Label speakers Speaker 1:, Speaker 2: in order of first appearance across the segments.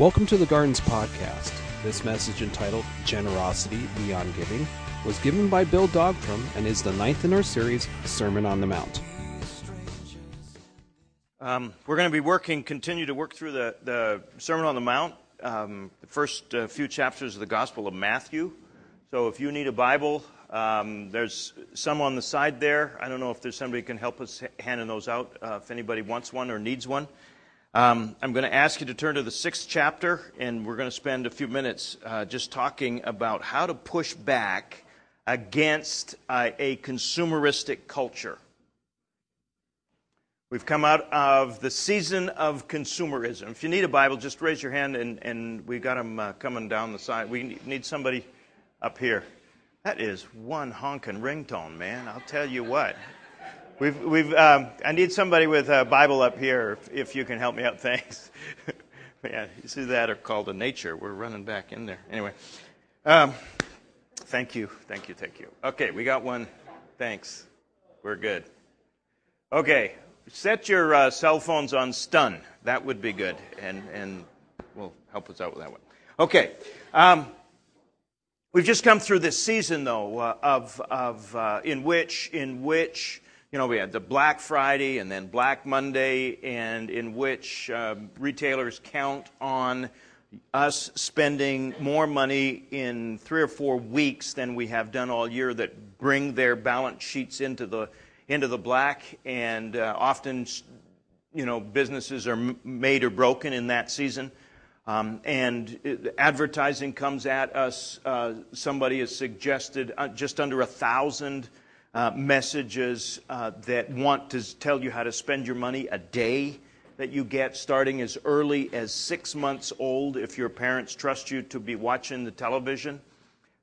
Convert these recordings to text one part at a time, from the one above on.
Speaker 1: Welcome to the Gardens Podcast. This message entitled Generosity Beyond Giving was given by Bill Dogterom and is the ninth in our series, Sermon on the Mount.
Speaker 2: Um, we're going to be working, continue to work through the, the Sermon on the Mount, um, the first uh, few chapters of the Gospel of Matthew. So if you need a Bible, um, there's some on the side there. I don't know if there's somebody who can help us handing those out uh, if anybody wants one or needs one. Um, I'm going to ask you to turn to the sixth chapter, and we're going to spend a few minutes uh, just talking about how to push back against uh, a consumeristic culture. We've come out of the season of consumerism. If you need a Bible, just raise your hand, and, and we've got them uh, coming down the side. We need somebody up here. That is one honking ringtone, man. I'll tell you what. We've, we've, um, I need somebody with a Bible up here if, if you can help me out. Thanks. yeah, you see that are called a nature. We're running back in there. Anyway, um, thank you, thank you, thank you. Okay, we got one. Thanks. We're good. Okay, set your uh, cell phones on stun. That would be good, and and will help us out with that one. Okay. Um, we've just come through this season, though, uh, of of uh, in which in which you know, we had the Black Friday and then Black Monday, and in which um, retailers count on us spending more money in three or four weeks than we have done all year that bring their balance sheets into the into the black, and uh, often, you know, businesses are made or broken in that season. Um, and advertising comes at us. Uh, somebody has suggested uh, just under a thousand uh, messages uh, that want to tell you how to spend your money a day that you get starting as early as six months old if your parents trust you to be watching the television.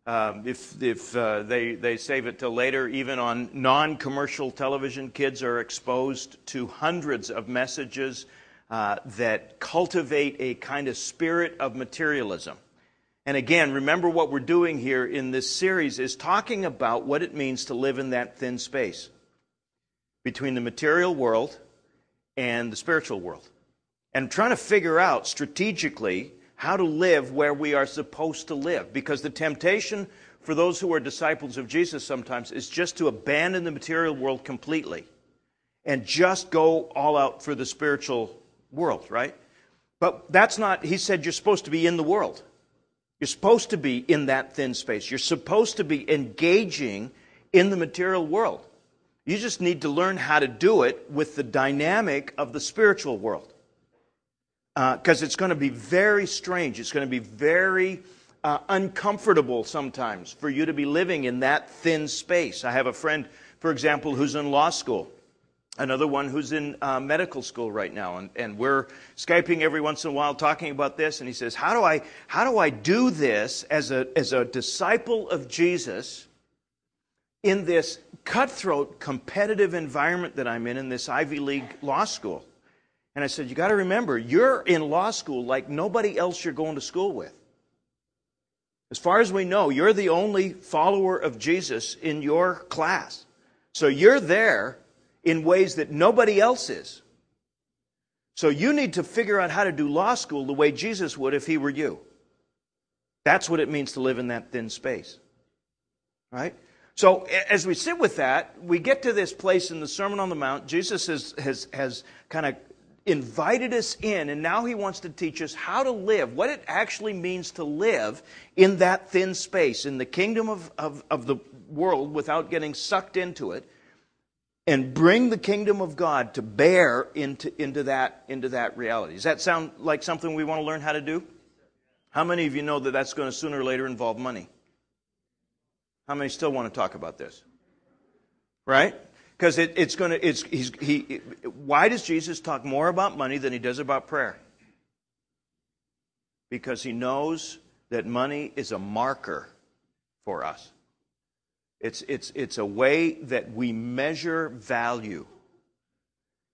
Speaker 2: Um, if if uh, they, they save it till later, even on non commercial television, kids are exposed to hundreds of messages uh, that cultivate a kind of spirit of materialism. And again, remember what we're doing here in this series is talking about what it means to live in that thin space between the material world and the spiritual world. And trying to figure out strategically how to live where we are supposed to live. Because the temptation for those who are disciples of Jesus sometimes is just to abandon the material world completely and just go all out for the spiritual world, right? But that's not, he said, you're supposed to be in the world. You're supposed to be in that thin space. You're supposed to be engaging in the material world. You just need to learn how to do it with the dynamic of the spiritual world. Because uh, it's going to be very strange. It's going to be very uh, uncomfortable sometimes for you to be living in that thin space. I have a friend, for example, who's in law school another one who's in uh, medical school right now and, and we're skyping every once in a while talking about this and he says how do i how do i do this as a as a disciple of jesus in this cutthroat competitive environment that i'm in in this ivy league law school? And i said you got to remember you're in law school like nobody else you're going to school with. As far as we know you're the only follower of jesus in your class. So you're there in ways that nobody else is. So you need to figure out how to do law school the way Jesus would if he were you. That's what it means to live in that thin space. Right? So as we sit with that, we get to this place in the Sermon on the Mount. Jesus has, has, has kind of invited us in, and now he wants to teach us how to live, what it actually means to live in that thin space, in the kingdom of, of, of the world without getting sucked into it and bring the kingdom of God to bear into, into, that, into that reality. Does that sound like something we want to learn how to do? How many of you know that that's going to sooner or later involve money? How many still want to talk about this? Right? Because it, it's going to, it's, he's, he, why does Jesus talk more about money than he does about prayer? Because he knows that money is a marker for us. It's, it's, it's a way that we measure value.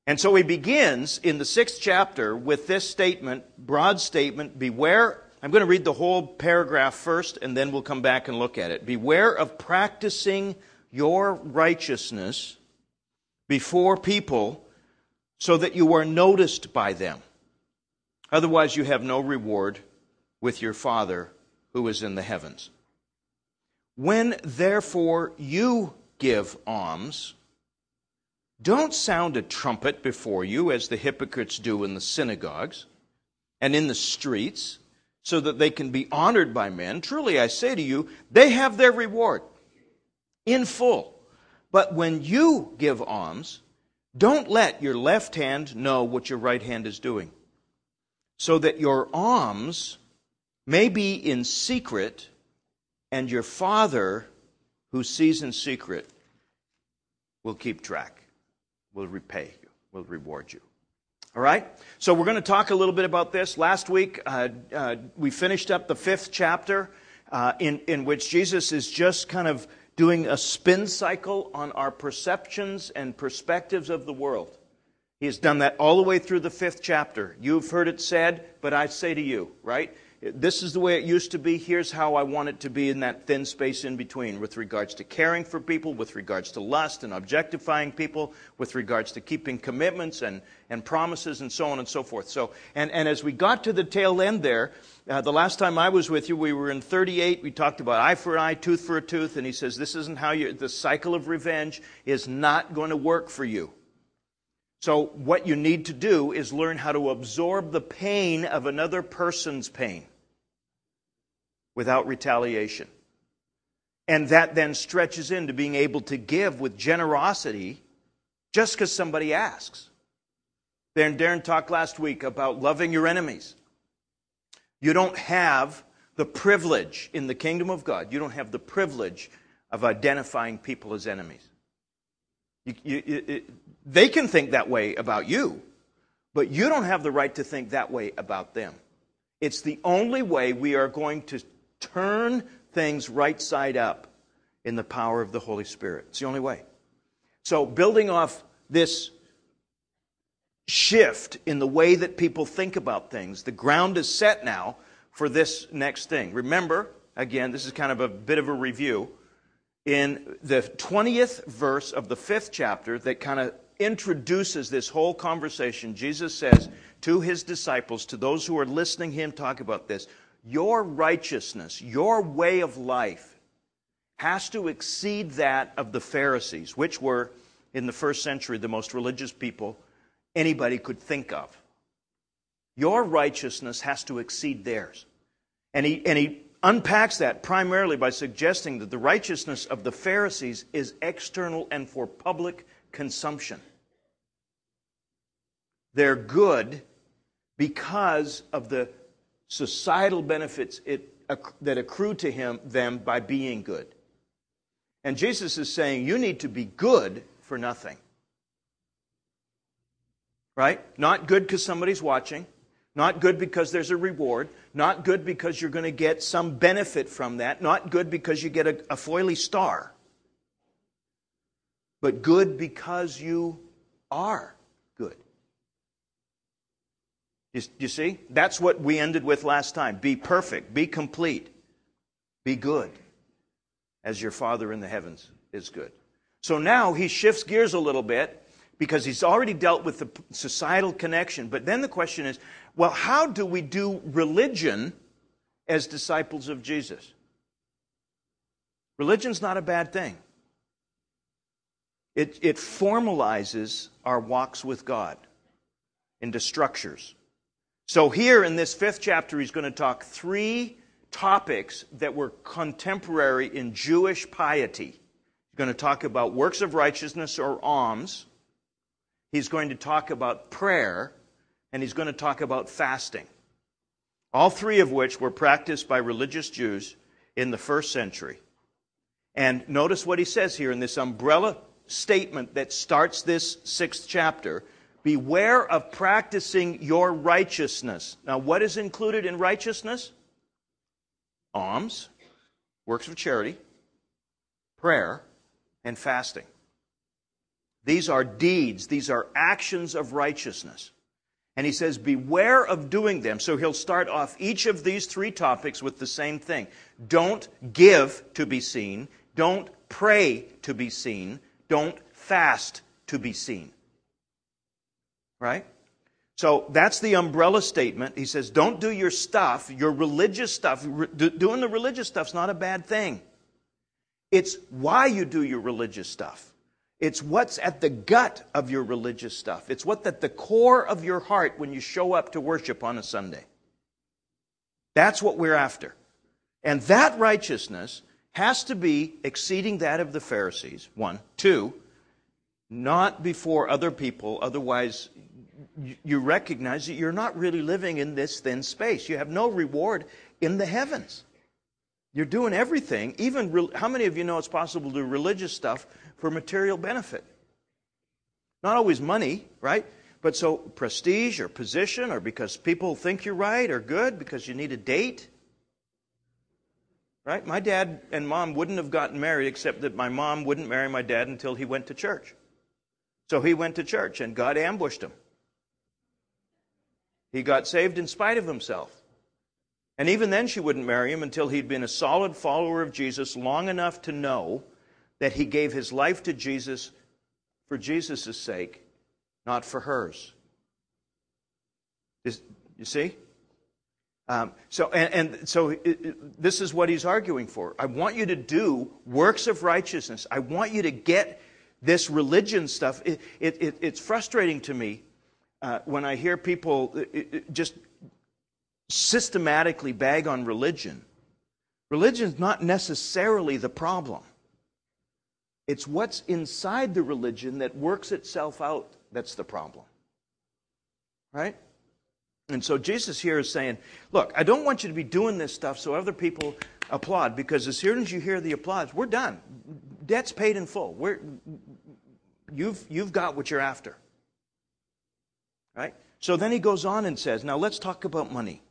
Speaker 2: And so he begins in the sixth chapter with this statement, broad statement Beware. I'm going to read the whole paragraph first, and then we'll come back and look at it. Beware of practicing your righteousness before people so that you are noticed by them. Otherwise, you have no reward with your Father who is in the heavens. When therefore you give alms, don't sound a trumpet before you as the hypocrites do in the synagogues and in the streets, so that they can be honored by men. Truly, I say to you, they have their reward in full. But when you give alms, don't let your left hand know what your right hand is doing, so that your alms may be in secret and your Father, who sees in secret, will keep track, will repay you, will reward you. All right? So we're going to talk a little bit about this. Last week, uh, uh, we finished up the fifth chapter uh, in, in which Jesus is just kind of doing a spin cycle on our perceptions and perspectives of the world. He has done that all the way through the fifth chapter. You've heard it said, but I say to you, right? This is the way it used to be. Here's how I want it to be in that thin space in between with regards to caring for people, with regards to lust and objectifying people, with regards to keeping commitments and, and promises and so on and so forth. So, and, and as we got to the tail end there, uh, the last time I was with you, we were in 38. We talked about eye for an eye, tooth for a tooth. And he says, this isn't how you, the cycle of revenge is not going to work for you. So, what you need to do is learn how to absorb the pain of another person's pain without retaliation. And that then stretches into being able to give with generosity just because somebody asks. Darren, Darren talked last week about loving your enemies. You don't have the privilege in the kingdom of God, you don't have the privilege of identifying people as enemies. You, you, they can think that way about you, but you don't have the right to think that way about them. It's the only way we are going to turn things right side up in the power of the Holy Spirit. It's the only way. So, building off this shift in the way that people think about things, the ground is set now for this next thing. Remember, again, this is kind of a bit of a review. In the 20th verse of the fifth chapter, that kind of introduces this whole conversation. Jesus says to his disciples, to those who are listening him talk about this, your righteousness, your way of life has to exceed that of the Pharisees, which were, in the first century, the most religious people anybody could think of. Your righteousness has to exceed theirs. And he, and he unpacks that primarily by suggesting that the righteousness of the Pharisees is external and for public consumption. They're good because of the societal benefits it, that accrue to him, them by being good. And Jesus is saying, you need to be good for nothing. Right? Not good because somebody's watching. Not good because there's a reward. Not good because you're going to get some benefit from that. Not good because you get a, a foily star. But good because you are. You, you see? That's what we ended with last time. Be perfect. Be complete. Be good as your Father in the heavens is good. So now he shifts gears a little bit because he's already dealt with the societal connection. But then the question is well, how do we do religion as disciples of Jesus? Religion's not a bad thing. It, it formalizes our walks with God into structures. So, here in this fifth chapter, he's going to talk three topics that were contemporary in Jewish piety. He's going to talk about works of righteousness or alms. He's going to talk about prayer and he's going to talk about fasting. All three of which were practiced by religious Jews in the first century. And notice what he says here in this umbrella statement that starts this sixth chapter Beware of practicing your righteousness. Now, what is included in righteousness? Alms, works of charity, prayer, and fasting. These are deeds, these are actions of righteousness. And he says, Beware of doing them. So he'll start off each of these three topics with the same thing. Don't give to be seen. Don't pray to be seen. Don't fast to be seen. Right? So that's the umbrella statement. He says, Don't do your stuff, your religious stuff. Doing the religious stuff's not a bad thing. It's why you do your religious stuff. It's what's at the gut of your religious stuff. It's what's at the core of your heart when you show up to worship on a Sunday. That's what we're after. And that righteousness has to be exceeding that of the Pharisees, one. Two, not before other people, otherwise, you recognize that you're not really living in this thin space. You have no reward in the heavens. You're doing everything, even how many of you know it's possible to do religious stuff for material benefit. Not always money, right? But so prestige or position or because people think you're right or good because you need a date. Right? My dad and mom wouldn't have gotten married except that my mom wouldn't marry my dad until he went to church. So he went to church and God ambushed him. He got saved in spite of himself. And even then, she wouldn't marry him until he'd been a solid follower of Jesus long enough to know that he gave his life to Jesus for Jesus' sake, not for hers. you see? Um, so, and, and so it, it, this is what he's arguing for. I want you to do works of righteousness. I want you to get this religion stuff. It, it's frustrating to me uh, when I hear people just systematically bag on religion. religion's not necessarily the problem. It's what's inside the religion that works itself out that's the problem. Right? And so Jesus here is saying, Look, I don't want you to be doing this stuff so other people applaud, because as soon as you hear the applause, we're done. Debt's paid in full. We're, you've, you've got what you're after. Right? So then he goes on and says, Now let's talk about money.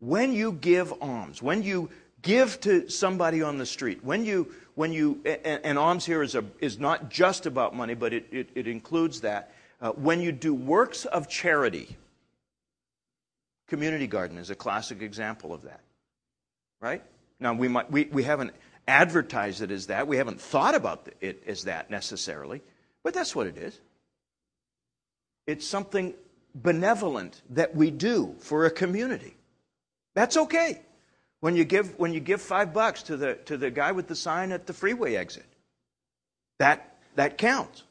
Speaker 2: When you give alms, when you give to somebody on the street, when you when you, and, and alms here is, a, is not just about money, but it, it, it includes that. Uh, when you do works of charity, Community Garden is a classic example of that. Right? Now, we, might, we, we haven't advertised it as that. We haven't thought about it as that necessarily. But that's what it is. It's something benevolent that we do for a community. That's okay. When you give, when you give five bucks to the, to the guy with the sign at the freeway exit, that, that counts.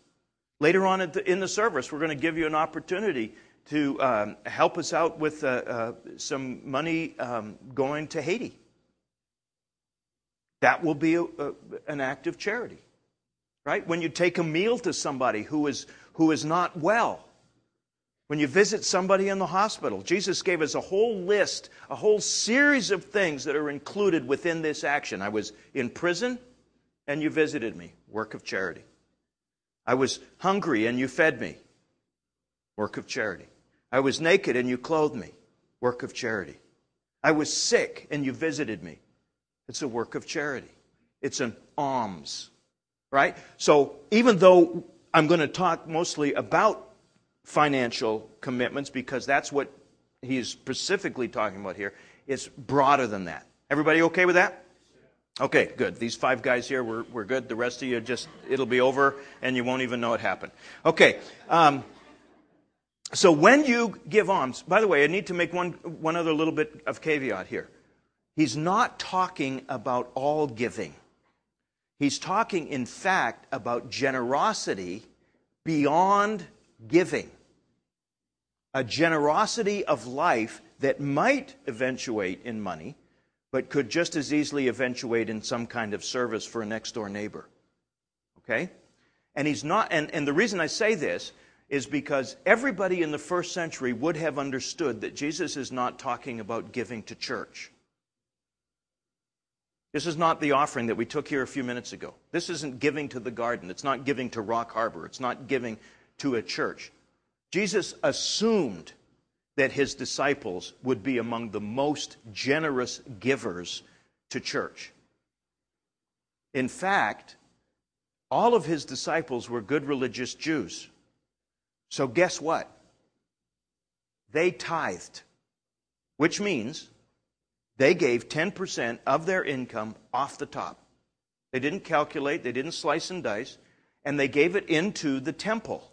Speaker 2: Later on the, in the service, we're going to give you an opportunity to um, help us out with uh, uh, some money um, going to Haiti. That will be a, a, an act of charity, right? When you take a meal to somebody who is, who is not well, when you visit somebody in the hospital, Jesus gave us a whole list, a whole series of things that are included within this action. I was in prison and you visited me, work of charity. I was hungry and you fed me, work of charity. I was naked and you clothed me, work of charity. I was sick and you visited me. It's a work of charity. It's an alms, right? So even though I'm going to talk mostly about financial commitments because that's what he's specifically talking about here. It's broader than that. Everybody okay with that? Okay, good. These five guys here, we're, we're good. The rest of you, just, it'll be over and you won't even know it happened. Okay. Um, so when you give alms, by the way, I need to make one, one other little bit of caveat here. He's not talking about all giving. He's talking, in fact, about generosity beyond giving a generosity of life that might eventuate in money, but could just as easily eventuate in some kind of service for a next door neighbor. Okay? And he's not, and, and the reason I say this is because everybody in the first century would have understood that Jesus is not talking about giving to church. This is not the offering that we took here a few minutes ago. This isn't giving to the garden. It's not giving to Rock Harbor. It's not giving to a church. Jesus assumed that his disciples would be among the most generous givers to church. In fact, all of his disciples were good religious Jews. So, guess what? They tithed, which means they gave 10% of their income off the top. They didn't calculate, they didn't slice and dice, and they gave it into the temple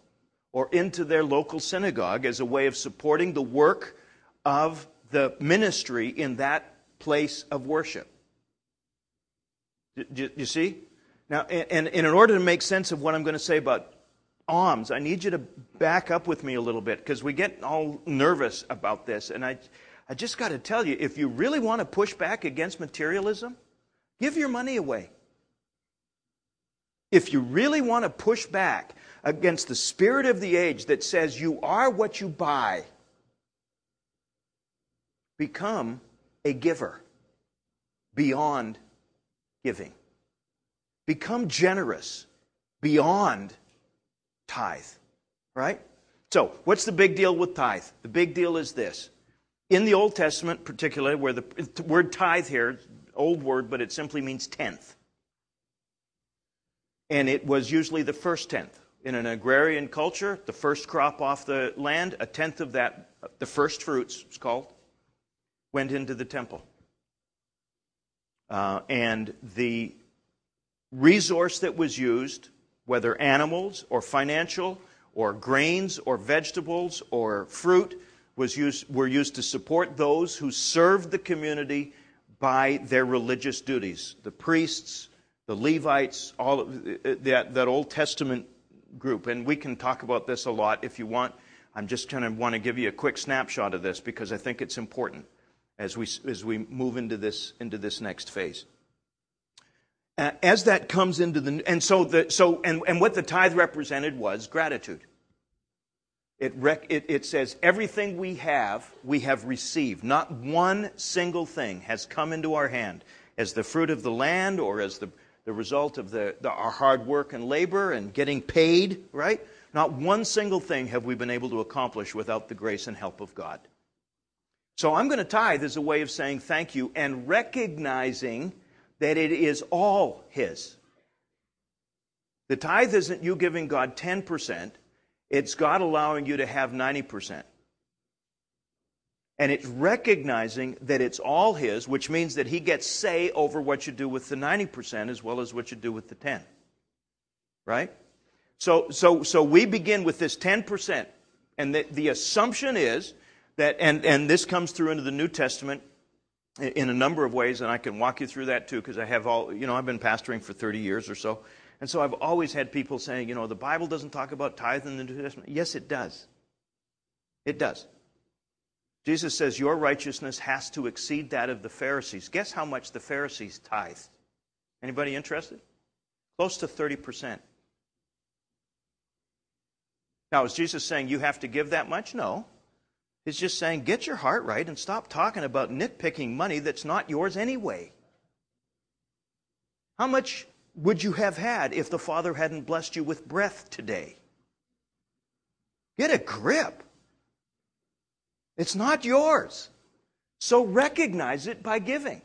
Speaker 2: or into their local synagogue as a way of supporting the work of the ministry in that place of worship. Do you see? Now, and, in order to make sense of what I'm going to say about alms, I need you to back up with me a little bit because we get all nervous about this. And I, I just got to tell you if you really want to push back against materialism, give your money away. If you really want to push back against the spirit of the age that says you are what you buy. Become a giver beyond giving. Become generous beyond tithe. Right? So, what's the big deal with tithe? The big deal is this. In the Old Testament, particularly, where the word tithe here, old word, but it simply means tenth. And it was usually the first tenth in an agrarian culture, the first crop off the land, a tenth of that, the first fruits, it's called, went into the temple. Uh, and the resource that was used, whether animals or financial or grains or vegetables or fruit, was used, were used to support those who served the community by their religious duties. The priests, the Levites, all of, uh, that, that Old Testament group. And we can talk about this a lot if you want. I'm just going to want to give you a quick snapshot of this because I think it's important as we, as we move into this, into this next phase. Uh, as that comes into the, and so the, so, and, and what the tithe represented was gratitude. It, rec, it, it says, everything we have, we have received. Not one single thing has come into our hand as the fruit of the land or as the, the result of the, the, our hard work and labor and getting paid, right? Not one single thing have we been able to accomplish without the grace and help of God. So I'm going to tithe as a way of saying thank you and recognizing that it is all His. The tithe isn't you giving God 10%, it's God allowing you to have 90%. And it's recognizing that it's all His, which means that He gets say over what you do with the 90% as well as what you do with the 10. Right? So, so, so we begin with this 10%. And the, the assumption is that, and, and this comes through into the New Testament in a number of ways, and I can walk you through that too, because I have all, you know, I've been pastoring for 30 years or so. And so I've always had people saying, you know, the Bible doesn't talk about tithe in the New Testament. Yes, it does. It does. Jesus says your righteousness has to exceed that of the Pharisees. Guess how much the Pharisees tithe? Anybody interested? Close to 30%. Now, is Jesus saying you have to give that much? No. He's just saying get your heart right and stop talking about nitpicking money that's not yours anyway. How much would you have had if the Father hadn't blessed you with breath today? Get a grip. It's not yours. So recognize it by giving.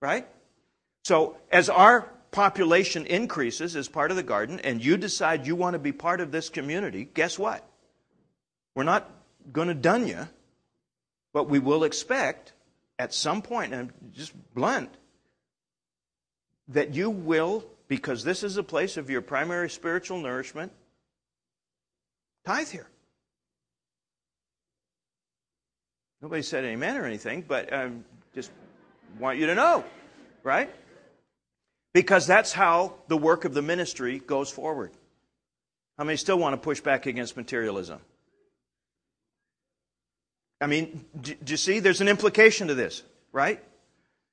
Speaker 2: Right? So as our population increases as part of the garden and you decide you want to be part of this community, guess what? We're not going to dun you, but we will expect at some point, and I'm just blunt, that you will, because this is a place of your primary spiritual nourishment, tithe here. Nobody said amen or anything, but I um, just want you to know, right? Because that's how the work of the ministry goes forward. How many still want to push back against materialism? I mean, do, do you see? There's an implication to this, right?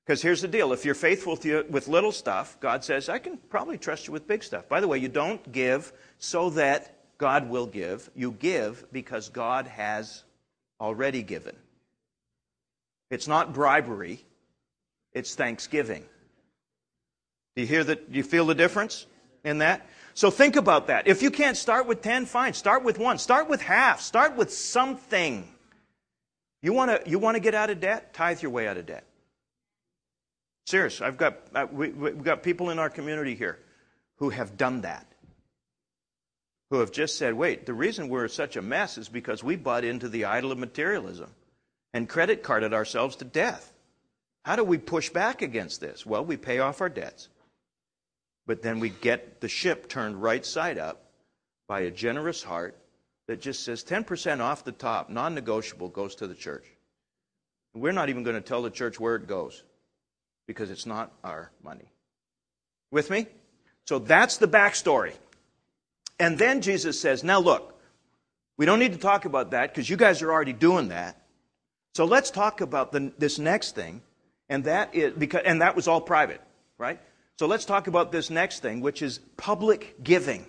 Speaker 2: Because here's the deal if you're faithful you, with little stuff, God says, I can probably trust you with big stuff. By the way, you don't give so that God will give, you give because God has already given. It's not bribery, it's thanksgiving. Do you hear that? Do you feel the difference in that? So think about that. If you can't start with 10, fine. Start with one. Start with half. Start with something. You want to you want to get out of debt? Tithe your way out of debt. Serious. I've got we, we've got people in our community here who have done that. Who have just said, "Wait, the reason we're such a mess is because we bought into the idol of materialism." And credit carded ourselves to death. How do we push back against this? Well, we pay off our debts, but then we get the ship turned right side up by a generous heart that just says 10% off the top, non negotiable, goes to the church. We're not even going to tell the church where it goes because it's not our money. With me? So that's the backstory. And then Jesus says, Now look, we don't need to talk about that because you guys are already doing that. So let's talk about the, this next thing, and that is because and that was all private, right? So let's talk about this next thing, which is public giving.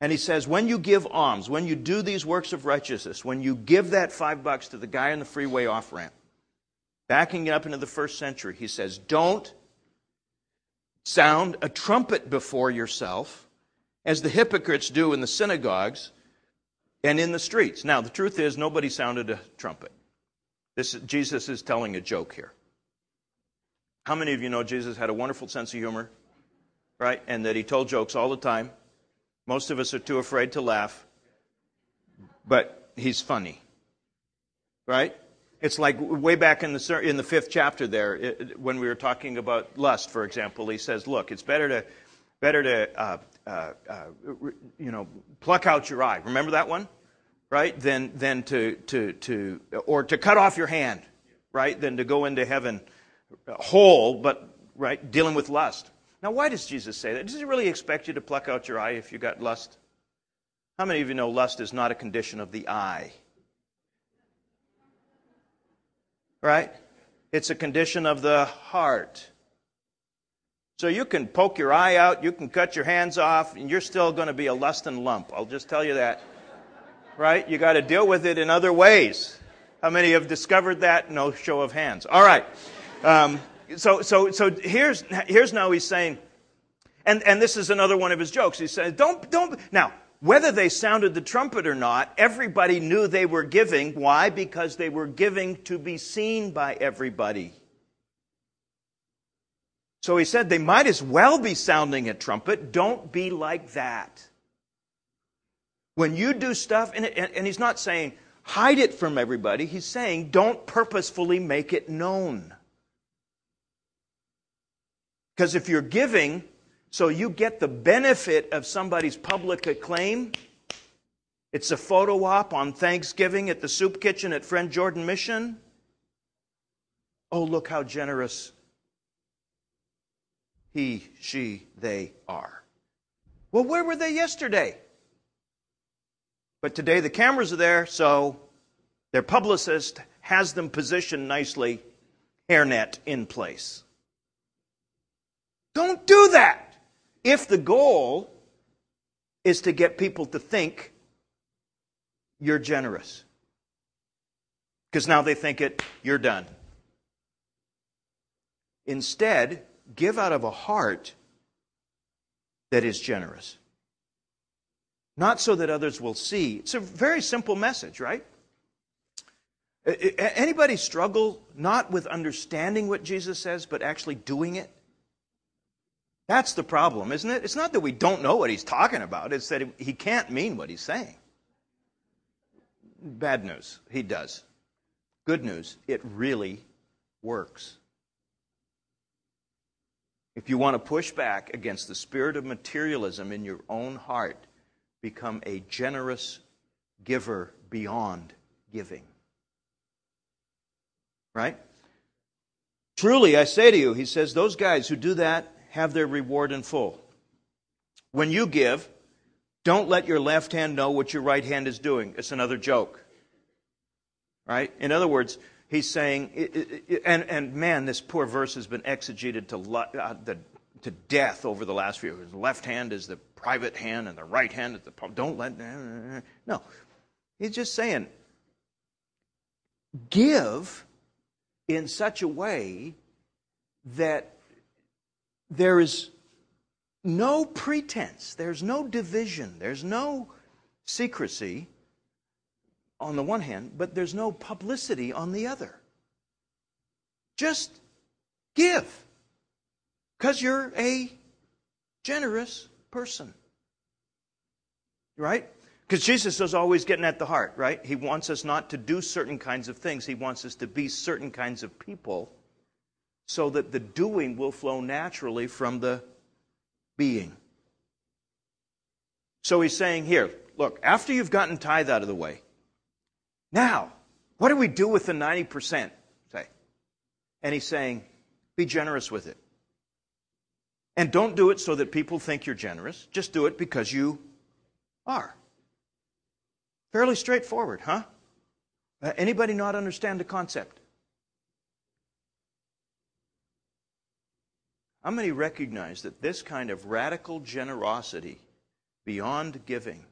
Speaker 2: And he says, when you give alms, when you do these works of righteousness, when you give that five bucks to the guy on the freeway off ramp, backing it up into the first century, he says, don't sound a trumpet before yourself, as the hypocrites do in the synagogues and in the streets. Now, the truth is, nobody sounded a trumpet. This, Jesus is telling a joke here. How many of you know Jesus had a wonderful sense of humor, right? And that he told jokes all the time. Most of us are too afraid to laugh, but he's funny, right? It's like way back in the in the fifth chapter there, it, when we were talking about lust, for example. He says, "Look, it's better to better to uh, uh, uh, you know pluck out your eye. Remember that one, right? Than than to to to or to cut off your hand, right? Than to go into heaven whole, but right dealing with lust. Now, why does Jesus say that? Does he really expect you to pluck out your eye if you got lust? How many of you know lust is not a condition of the eye? Right? It's a condition of the heart. So you can poke your eye out, you can cut your hands off, and you're still going to be a lusting lump. I'll just tell you that. Right? You got to deal with it in other ways. How many have discovered that? No show of hands. All right. Um, so, so, so here's, here's now he's saying, and, and this is another one of his jokes. He says, don't, don't, now, whether they sounded the trumpet or not, everybody knew they were giving. Why? Because they were giving to be seen by everybody. So he said they might as well be sounding a trumpet. Don't be like that. When you do stuff, and, and, he's not saying hide it from everybody, he's saying don't purposefully make it known. Because if you're giving so you get the benefit of somebody's public acclaim. It's a photo op on Thanksgiving at the soup kitchen at Fred Jordan Mission. Oh, look how generous he, she, they are. Well, where were they yesterday? But today the cameras are there, so their publicist has them positioned nicely, hairnet in place. Don't do that if the goal is to get people to think you're generous. Because now they think it, you're done. Instead, give out of a heart that is generous. Not so that others will see. It's a very simple message, right? Anybody struggle not with understanding what Jesus says, but actually doing it? That's the problem, isn't it? It's not that we don't know what he's talking about, it's that he can't mean what he's saying. Bad news, he does. Good news, it really works. If you want to push back against the spirit of materialism in your own heart, become a generous giver beyond giving. Right? Truly, I say to you, he says, those guys who do that have their reward in full. When you give, don't let your left hand know what your right hand is doing. It's another joke. Right? In other words, he's saying, and, and man, this poor verse has been exegeted to, uh, the, to death over the last few years. The left hand is the private hand, and the right hand is the. Don't let. No. He's just saying, give in such a way that there is no pretense, there's no division, there's no secrecy on the one hand, but there's no publicity on the other. Just give because you're a generous person. Right? Because Jesus is always getting at the heart, right? He wants us not to do certain kinds of things. He wants us to be certain kinds of people so that the doing will flow naturally from the being. So he's saying here, look, after you've gotten tithe out of the way, now, what do we do with the 90%? Say. And he's saying, be generous with it. And don't do it so that people think you're generous. Just do it because you are. Fairly straightforward, huh? Uh, anybody not understand the concept? How many recognize that this kind of radical generosity beyond giving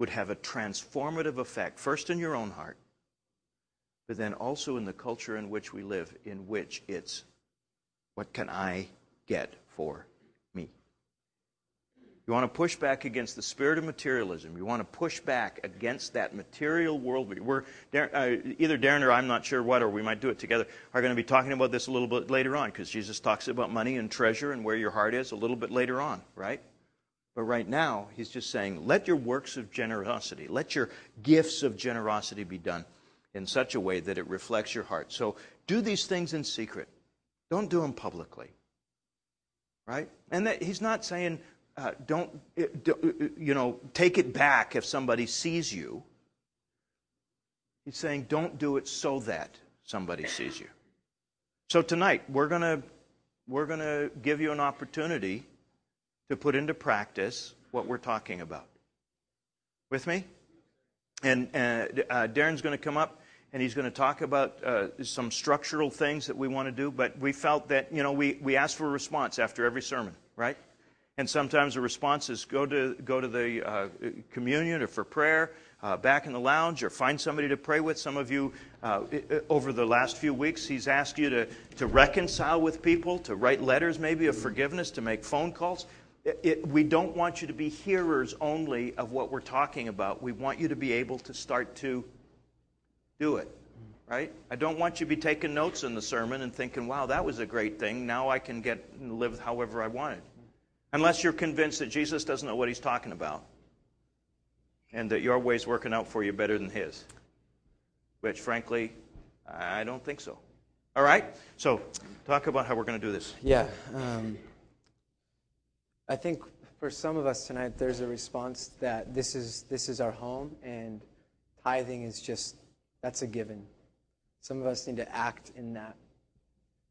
Speaker 2: would have a transformative effect, first in your own heart, but then also in the culture in which we live, in which it's what can I get for me? You want to push back against the spirit of materialism. You want to push back against that material world. We're uh, either Darren or I'm not sure what, or we might do it together. Are going to be talking about this a little bit later on because Jesus talks about money and treasure and where your heart is a little bit later on, right? But right now, he's just saying, let your works of generosity, let your gifts of generosity be done in such a way that it reflects your heart. So do these things in secret. Don't do them publicly. Right? And that, he's not saying, uh, don't, uh, uh, you know, take it back if somebody sees you. He's saying, don't do it so that somebody sees you. So tonight, we're going to we're going to give you an opportunity to put into practice what we're talking about. With me? And uh, uh, Darren's going to come up and he's going to talk about uh, some structural things that we want to do. But we felt that, you know, we, we ask for a response after every sermon, right? And sometimes the response is go to, go to the uh, communion or for prayer. Uh, back in the lounge or find somebody to pray with. Some of you, uh, over the last few weeks, he's asked you to, to reconcile with people, to write letters maybe of forgiveness, to make phone calls. It, we don't want you to be hearers only of what we're talking about. We want you to be able to start to do it, right? I don't want you to be taking notes in the sermon and thinking, wow, that was a great thing. Now I can get live however I wanted. Unless you're convinced that Jesus doesn't know what he's talking about and that your way's working out for you better than his, which, frankly, I don't think so. All right? So, talk about how we're going to do this.
Speaker 3: Yeah. Um, I think for some of us tonight, there's a response that this is this is our home, and tithing is just that's a given. Some of us need to act in that.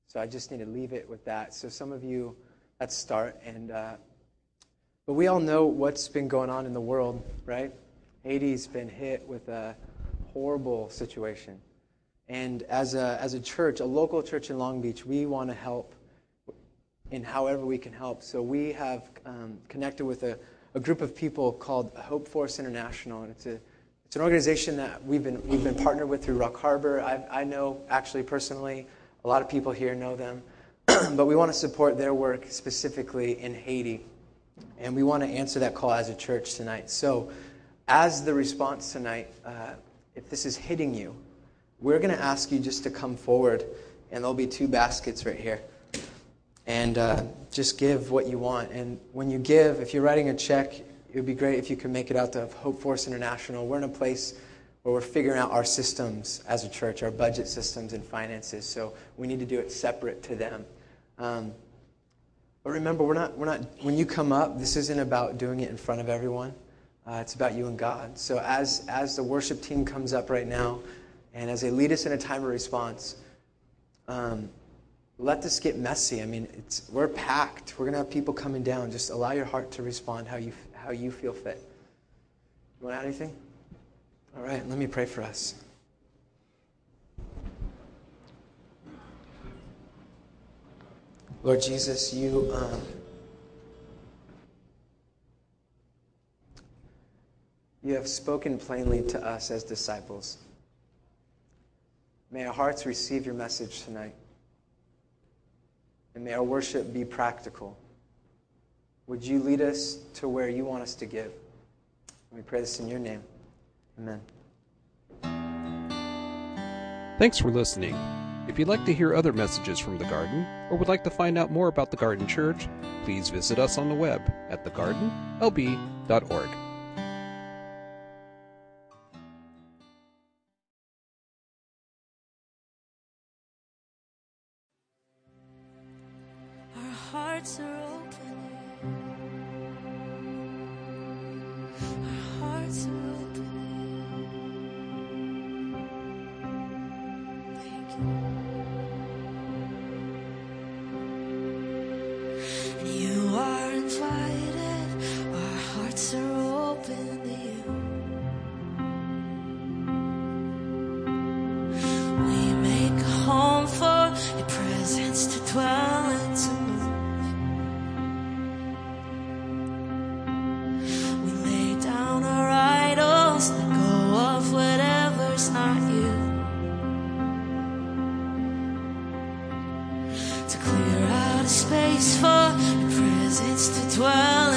Speaker 3: So I just need to leave it with that. So some of you, let's start. And uh, but we all know what's been going on in the world, right? Haiti's been hit with a horrible situation. And as a, as a church, a local church in Long Beach, we want to help in however we can help. So we have um, connected with a, a group of people called Hope Force International, and it's a it's an organization that we've been we've been partnered with through Rock Harbor. I, I know actually personally, a lot of people here know them, but we want to support their work specifically in Haiti, and we want to answer that call as a church tonight. So, as the response tonight, uh, if this is hitting you, we're going to ask you just to come forward, and there'll be two baskets right here and uh, just give what you want. And when you give, if you're writing a check, it would be great if you could make it out to Hope Force International. We're in a place where we're figuring out our systems as a church, our budget systems and finances. So we need to do it separate to them. Um, but remember, we're not, we're not, when you come up, this isn't about doing it in front of everyone. Uh, it's about you and God. So as, as the worship team comes up right now, and as they lead us in a time of response, um, let this get messy. I mean, it's, we're packed. We're going to have people coming down. Just allow your heart to respond how you, how you feel fit. You want to add anything? All right, let me pray for us. Lord Jesus, you. Um, you have spoken plainly to us as disciples. May our hearts receive your message tonight. And may our worship be practical. Would you lead us to where you want us to give? We pray this in your name. Amen.
Speaker 1: Thanks for listening. If you'd like to hear other messages from the garden or would like to find out more about the Garden Church, please visit us on the web at thegardenlb.org.
Speaker 4: space for your presence to dwell